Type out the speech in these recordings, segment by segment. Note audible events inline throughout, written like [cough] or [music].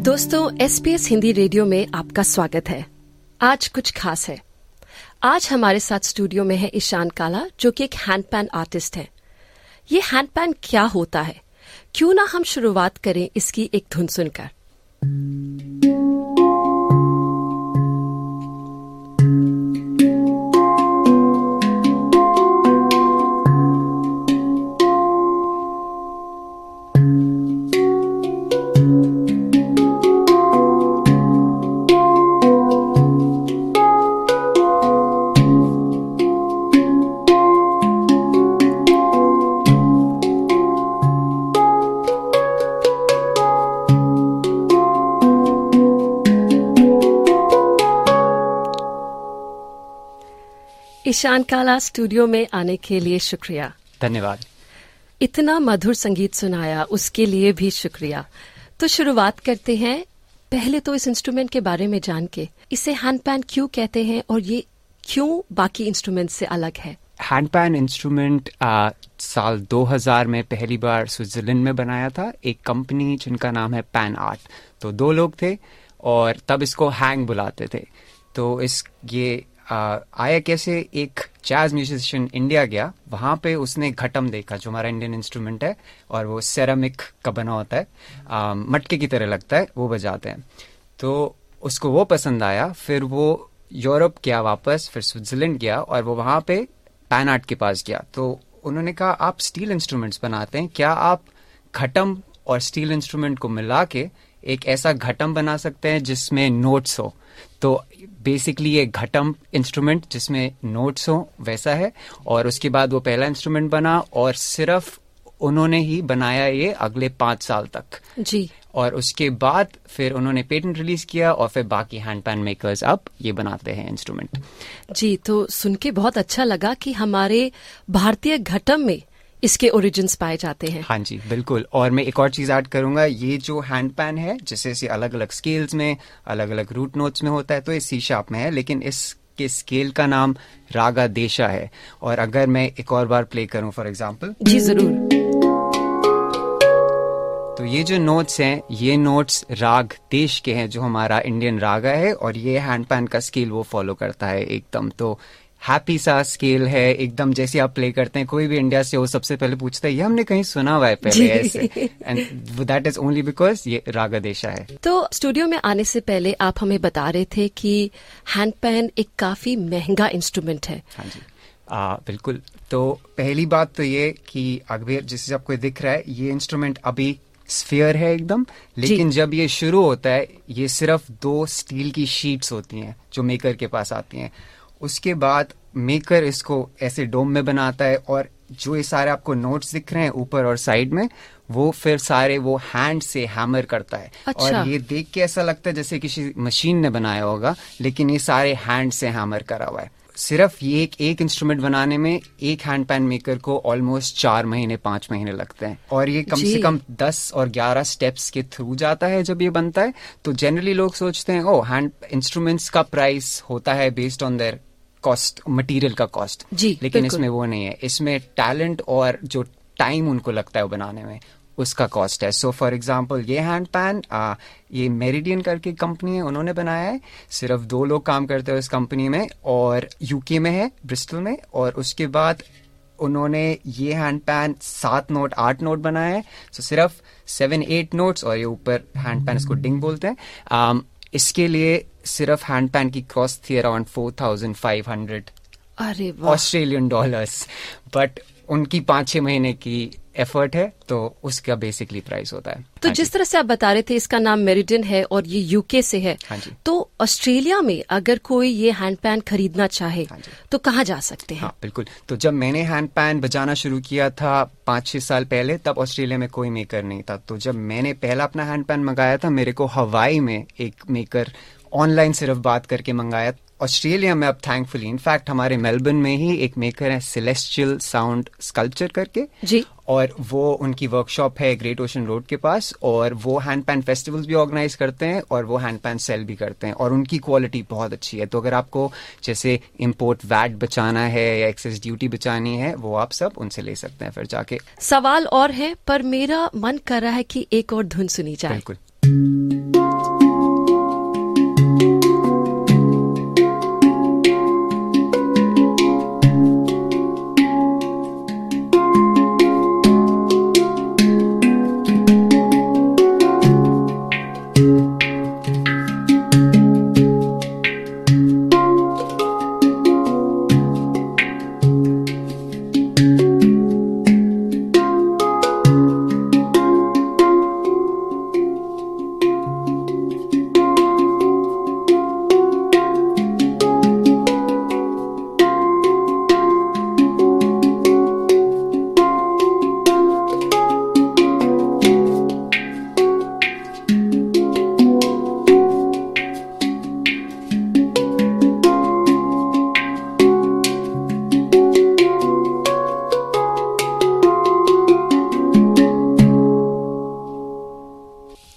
दोस्तों S P S Hindi radio में आपका स्वागत है। आज कुछ खास है। आज हमारे साथ स्टूडियो में है ईशान काला, जो कि एक हैंडपैन आर्टिस्ट है। ये हैंडपैन क्या होता है? क्यों ना हम शुरुआत करें इसकी एक धुन सुनकर। ईशान काला स्टूडियो में आने के लिए शुक्रिया। धन्यवाद। इतना मधुर संगीत सुनाया उसके लिए भी शुक्रिया। तो शुरुआत करते हैं। पहले तो इस इंस्ट्रूमेंट के बारे में जान के। इसे हैंडपैन क्यों कहते हैं और ये क्यों बाकी इंस्ट्रूमेंट से अलग है? हैंडपैन इंस्ट्रूमेंट साल 2000 में पहली बार स्विट्जरलैंड में बनाया था। एक कंपनी जिनका नाम है पैन आर्ट तो दो लोग थे और तब इसको हैंग बुलाते थे। तो इस ये आया कैसे? एक जैज म्यूजिशियन इंडिया गया। वहाँ पे उसने घटम देखा जो हमारा इंडियन इंस्ट्रूमेंट है और वो सेरामिक का बना होता है। आ, मटके की तरह लगता है वो बजाते हैं। तो उसको वो पसंद आया फिर वो यूरोप गया वापस फिर स्विट्जरलैंड गया और वो वहाँ पे पैन आर्ट के पास गया। तो उन्होंने कहा आप स्टील इंस्ट्रूमेंट्स बनाते हैं क्या आप घटम और स्टील इंस्ट्रूमेंट को मिला के एक ऐसा घटम बना सकते हैं जिसमें नोट्स हो। तो बेसिकली ये घटम इंस्ट्रूमेंट जिसमें नोट्स हो वैसा है। और उसके बाद वो पहला इंस्ट्रूमेंट बना और सिर्फ़ उन्होंने ही बनाया ये अगले पाँच साल तक। जी। और उसके बाद फिर उन्होंने पेटेंट रिलीज़ किया और फिर बाकी हैंड पैन मेकर्स अब ये बनाते हैं इंस्ट्रूमेंट जी तो सुन के बहुत अच्छा लगा कि हमारे भारतीय घटम में इसके ओरिजिन्स पाए जाते हैं। हाँ जी बिल्कुल। और मैं एक और चीज़ ऐड करूँगा ये जो हैंड पैन है जिसे इसे अलग अलग स्केल्स में अलग अलग रूट नोट्स में होता है तो ये सी शार्प में है लेकिन इस के स्केल का नाम रागा देशा है। और अगर मैं एक और बार प्ले करूँ फॉर एग्जांपल जी ज़रूर। तो ये जो नोट्स हैं ये नोट्स राग देश के हैं जो हमारा इंडियन रागा है और ये हैंड पैन का स्केल वो फॉलो करता है एकदम। तो हैप्पी सा स्केल है एकदम जैसे आप प्ले करते हैं कोई भी इंडिया से हो सबसे पहले पूछता है ये हमने कहीं सुना हुआ है पहले ऐसे and that is only because ये रागा देशा है तो स्टूडियो में आने से पहले आप हमें बता रहे थे कि हैंड पैन एक काफ़ी महँगा इंस्ट्रूमेंट है। हाँ जी। आ, बिल्कुल। तो पहली बात तो ये कि अकबर जिससे आपको दिख रहा है ये इंस्ट्रूमेंट अभी स्फीयर है एकदम लेकिन जब ये शुरू होता है ये सिर्फ़ दो स्टील की शीट्स होती हैं जो मेकर के पास आती हैं। उसके बाद मेकर इसको ऐसे डोम में बनाता है और जो ये सारे आपको नोट्स दिख रहे हैं ऊपर और साइड में वो फिर सारे वो हैंड से हैमर करता है। अच्छा। और ये देख के ऐसा लगता है जैसे किसी मशीन ने बनाया होगा लेकिन ये सारे हैंड से हैमर करा हुआ है। सिर्फ़ ये एक एक इंस्ट्रूमेंट बनाने में एक हैंड पैन मेकर को ऑलमोस्ट चार महीने पाँच महीने लगते हैं। और ये कम से कम दस और ग्यारह स्टेप्स के थ्रू जाता है जब ये बनता है। तो जनरली लोग सोचते हैं ओ हैंड इंस्ट्रूमेंट्स का प्राइस होता है based on their cost material का कॉस्ट जी लेकिन इसमें वो नहीं है। इसमें टैलेंट और जो टाइम उनको लगता है वो बनाने में उसका कॉस्ट है। सो फॉर एग्ज़ाम्पल ये हैंड पैन ये मेरिडियन करके कंपनी है उन्होंने बनाया है। सिर्फ़ दो लोग काम करते हैं उस कंपनी में और यूके में है ब्रिस्टल में और उसके बाद उन्होंने ये हैंड पैन सात नोट आठ नोट बनाया है। सो सिर्फ़ सेवन एट नोट्स और ये ऊपर हैंड पैन इसको डिंग बोलते हैं। um, इसके लिए सिर्फ़ हैंड पैन की कॉस्ट थी around four thousand five hundred अरे ऑस्ट्रेलियन डॉलर्स बट उनकी पाँच छह महीने की एफर्ट है तो उसका बेसिकली प्राइस होता है। तो हाँ जिस तरह से आप बता रहे थे इसका नाम मेरिडियन है और ये यूके से है हाँ। तो ऑस्ट्रेलिया में अगर कोई ये हैंड पैन खरीदना चाहे हाँ तो कहाँ जा सकते हैं? हाँ बिल्कुल। तो जब मैंने हैंड पैन बजाना शुरू किया था पाँच छह साल पहले तब ऑस्ट्रेलिया में कोई मेकर नहीं था। तो जब मैंने पहला अपना हैंड पैन मंगाया था मेरे को हवाई में एक मेकर ऑनलाइन सिर्फ़ बात करके मंगाया। ऑस्ट्रेलिया में अब थैंकफुली इनफैक्ट हमारे मेलबर्न में ही एक मेकर है सिलेस्टियल साउंड स्कल्पचर करके। जी। और वो उनकी वर्कशॉप है ग्रेट ओशन रोड के पास और वो हैंड पैन फेस्टिवल्स भी ऑर्गेनाइज करते हैं और वो हैंड पैन सेल भी करते हैं और उनकी क्वालिटी बहुत अच्छी है। तो अगर आपको जैसे इम्पोर्ट वैट बचाना है या एक्सेस ड्यूटी बचानी है वो आप सब उनसे ले सकते हैं फिर जाके। सवाल और है पर मेरा मन कर रहा है कि एक और धुन सुनी जाए। बिल्कुल।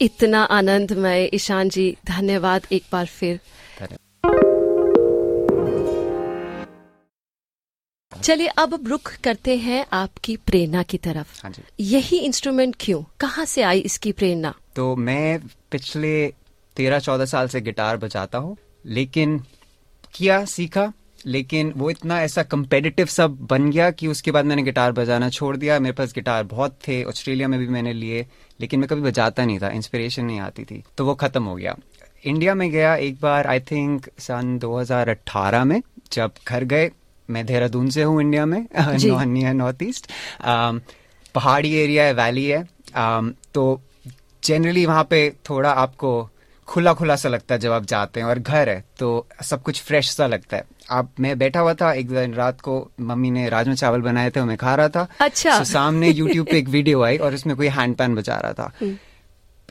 इतना आनंदमय। ईशान जी धन्यवाद एक बार फिर। चलिए अब रुख करते हैं आपकी प्रेरणा की तरफ़। हाँ जी। यही इंस्ट्रूमेंट क्यों? कहाँ से आई इसकी प्रेरणा? तो मैं पिछले तेरह चौदह साल से गिटार बजाता हूँ लेकिन किया सीखा लेकिन वो इतना ऐसा कंपेटिटिव सब बन गया कि उसके बाद मैंने गिटार बजाना छोड़ दिया। मेरे पास गिटार बहुत थे ऑस्ट्रेलिया में भी मैंने लिए लेकिन मैं कभी बजाता नहीं था इंस्पिरेशन नहीं आती थी। तो वो खत्म हो गया। इंडिया में गया एक बार आई थिंक सन 2018 में जब घर गए। मैं देहरादून से हूँ इंडिया में। [laughs] Near north east. पहाड़ी एरिया है वैली है। um, तो जनरली वहाँ पे थोड़ा आपको खुला खुला सा लगता है जब आप जाते हैं और घर है तो सब कुछ फ्रेश सा लगता है। आप मैं बैठा हुआ था एक दिन रात को मम्मी ने राजमा चावल बनाए थे मैं खा रहा था। अच्छा। So, सामने यूट्यूब पे एक वीडियो आई और उसमें कोई हैंड पैन बजा रहा था।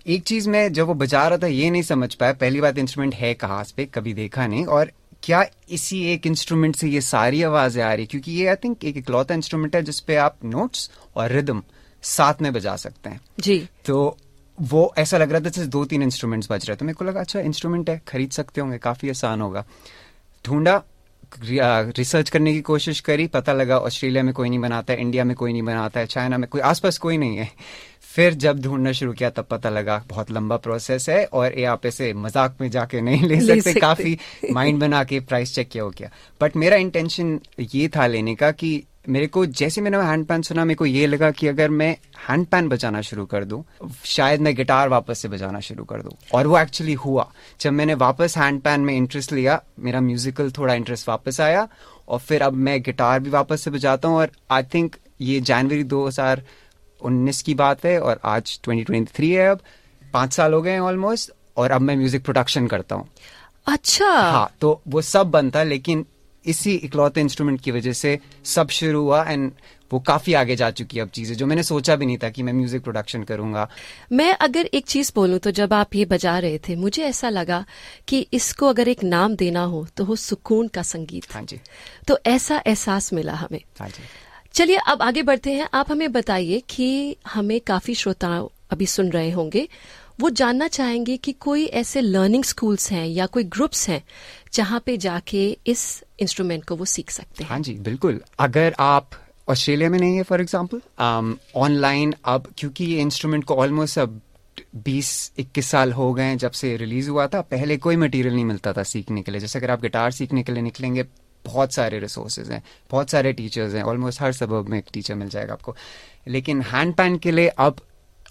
एक चीज़ मैं जब वो बजा रहा था ये नहीं समझ पाया पहली बात इंस्ट्रूमेंट है कहाँ इस पे कभी देखा नहीं। और क्या इसी एक इंस्ट्रूमेंट से ये सारी आवाज़ें आ रही? क्योंकि ये आई थिंक एक इकलौता इंस्ट्रूमेंट है जिसपे आप नोट्स और रिदम साथ में बजा सकते हैं। जी। तो वो ऐसा लग रहा था जैसे दो तीन इंस्ट्रूमेंट्स बज रहे थे मेरे को लगा अच्छा इंस्ट्रूमेंट है खरीद सकते होंगे काफ़ी आसान होगा। ढूंढा रिसर्च करने की कोशिश करी पता लगा ऑस्ट्रेलिया में कोई नहीं बनाता है इंडिया में कोई नहीं बनाता है चाइना में कोई आसपास कोई नहीं है फिर जब ढूंढना शुरू किया तब पता लगा बहुत लंबा प्रोसेस है और ये आप ऐसे मज़ाक में जाके नहीं ले ले सकते सकते। काफ़ी माइंड बना के प्राइस चेक किया हो गया बट मेरा इंटेंशन ये था लेने का कि मेरे को जैसे मैंने हैंड पैन सुना मेरे को ये लगा कि अगर मैं हैंड पैन बजाना शुरू कर दूँ शायद मैं गिटार वापस से बजाना शुरू कर दूँ। और वो एक्चुअली हुआ। जब मैंने वापस हैंड पैन में इंटरेस्ट लिया मेरा म्यूजिकल थोड़ा इंटरेस्ट वापस आया और फिर अब मैं गिटार भी वापस से बजाता हूँ और आई थिंक ये जनवरी 2019 की बात है और आज 2023 है अब। पाँच साल हो गए हैं ऑलमोस्ट और अब मैं म्यूज़िक प्रोडक्शन करता हूँ। अच्छा। हाँ तो वो सब बनता है लेकिन इसी इकलौते इंस्ट्रूमेंट की वजह से सब शुरू हुआ एंड वो काफ़ी आगे जा चुकी है अब चीज़ें जो मैंने सोचा भी नहीं था कि मैं म्यूज़िक प्रोडक्शन करूँगा। मैं अगर एक चीज़ बोलूँ तो जब आप ये बजा रहे थे मुझे ऐसा लगा कि इसको अगर एक नाम देना हो तो हो सुकून का संगीत। हाँ जी। तो ऐसा एहसास मिला हमें। हाँ जी। चलिए अब आगे बढ़ते हैं। आप हमें बताइए कि हमें काफ़ी श्रोता अभी सुन रहे होंगे। वो जानना चाहेंगे कि कोई ऐसे लर्निंग स्कूल्स हैं या कोई ग्रुप्स हैं जहाँ पे जाके इस इंस्ट्रूमेंट को वो सीख सकते हैं। हाँ जी, बिल्कुल। अगर आप ऑस्ट्रेलिया में नहीं है फॉर एग्ज़ाम्पल ऑनलाइन अब, क्योंकि ये इंस्ट्रूमेंट को ऑलमोस्ट अब बीस, इक्कीस साल हो गए जब से रिलीज़ हुआ था, पहले कोई मटेरियल नहीं मिलता था सीखने के लिए। जैसे अगर आप गिटार सीखने के लिए निकलेंगे, बहुत सारे रिसोर्सेज हैं, बहुत सारे टीचर्स हैं ऑलमोस्ट हर सबब में एक टीचर मिल जाएगा आपको। लेकिन हैंड पैन के लिए अब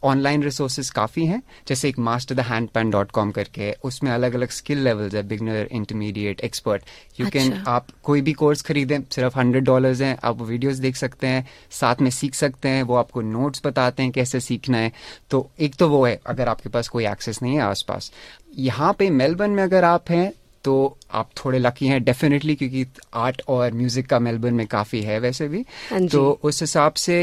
ऑनलाइन रिसोर्सेज काफ़ी हैं जैसे एक master the hand pan dot com करके है उसमें अलग अलग स्किल लेवल्स है beginner intermediate expert you can. आप कोई भी कोर्स खरीदें सिर्फ़ हंड्रेड डॉलर्स हैं आप वीडियोस देख सकते हैं साथ में सीख सकते हैं वो आपको नोट्स बताते हैं कैसे सीखना है। तो एक तो वो है अगर आपके पास कोई एक्सेस नहीं है आसपास। यहाँ पे मेलबर्न में अगर आप हैं तो आप थोड़े लकी हैं डेफिनेटली क्योंकि आर्ट और म्यूज़िक का मेलबर्न में काफ़ी है वैसे भी। हाँ तो उस हिसाब से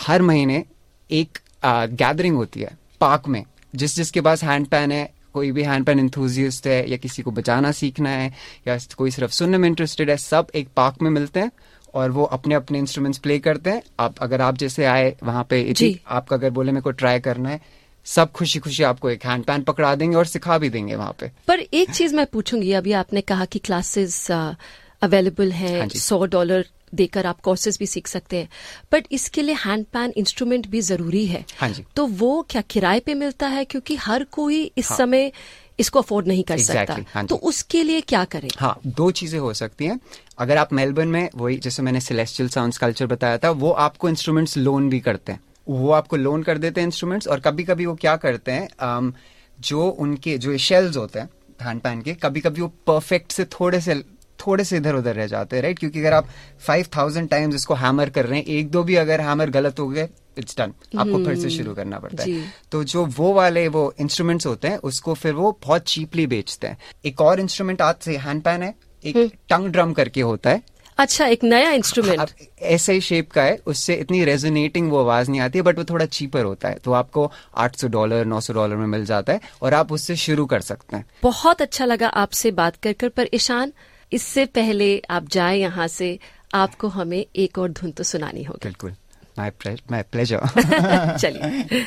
हर महीने एक गैदरिंग होती है पार्क में। जिस जिसके पास हैंड पैन है कोई भी हैंड पेन इंथुजिस्ट है या किसी को बजाना सीखना है या कोई सिर्फ़ सुनने में इंटरेस्टेड है सब एक पार्क में मिलते हैं और वो अपने अपने इंस्ट्रूमेंट्स प्ले करते हैं। आप अगर आप जैसे आए वहाँ पे जी। आपका अगर बोले मेरे को ट्राई करना है सब खुशी खुशी आपको एक हैंड पैन पकड़ा देंगे और सिखा भी देंगे वहाँ पे। पर एक चीज़ मैं पूछूँगी अभी आपने कहा कि क्लासेस अवेलेबल हाँ सौ डॉलर देकर आप कोर्सेज भी सीख सकते हैं। बट इसके लिए हैंड पैन इंस्ट्रूमेंट भी ज़रूरी है। हाँ जी। तो वो क्या किराए पे मिलता है? क्योंकि हर कोई इस हाँ। समय इसको अफोर्ड नहीं कर Exactly, सकता हाँ तो उसके लिए क्या करें? हाँ दो चीज़ें हो सकती हैं। अगर आप मेलबर्न में वही जैसे मैंने सेलेस्टियल साउंड कल्चर बताया था वो आपको इंस्ट्रूमेंट्स लोन भी करते हैं। वो आपको लोन कर देते हैं इंस्ट्रूमेंट्स और कभी कभी वो क्या करते हैं जो उनके जो शेल्स होते हैं हैंड पैन के कभी कभी वो परफेक्ट से थोड़े से थोड़े से इधर उधर रह जाते हैं राइट क्योंकि अगर आप फाइव थाउज़ेंड टाइम्स इसको हैमर कर रहे हैं एक दो भी अगर हैमर गलत हो गए इट्स डन आपको फिर से शुरू करना पड़ता है। तो जो वो वाले वो इंस्ट्रूमेंट्स होते हैं उसको फिर वो बहुत चीपली बेचते हैं। एक और इंस्ट्रूमेंट आज से हैंड पैन है एक टंग ड्रम करके होता है। अच्छा एक नया इंस्ट्रूमेंट ऐसे ही शेप का है उससे इतनी रेजोनेटिंग वो आवाज़ नहीं आती है बट वो थोड़ा चीपर होता है। तो आपको 800 डॉलर 900 डॉलर में मिल जाता है और आप उससे शुरू कर सकते हैं। बहुत अच्छा लगा आपसे बात कर कर पर ईशान इससे पहले आप जाए यहाँ से आपको हमें एक और धुन तो सुनानी होगी। बिल्कुल। माय प्लेजर [laughs] चलिए।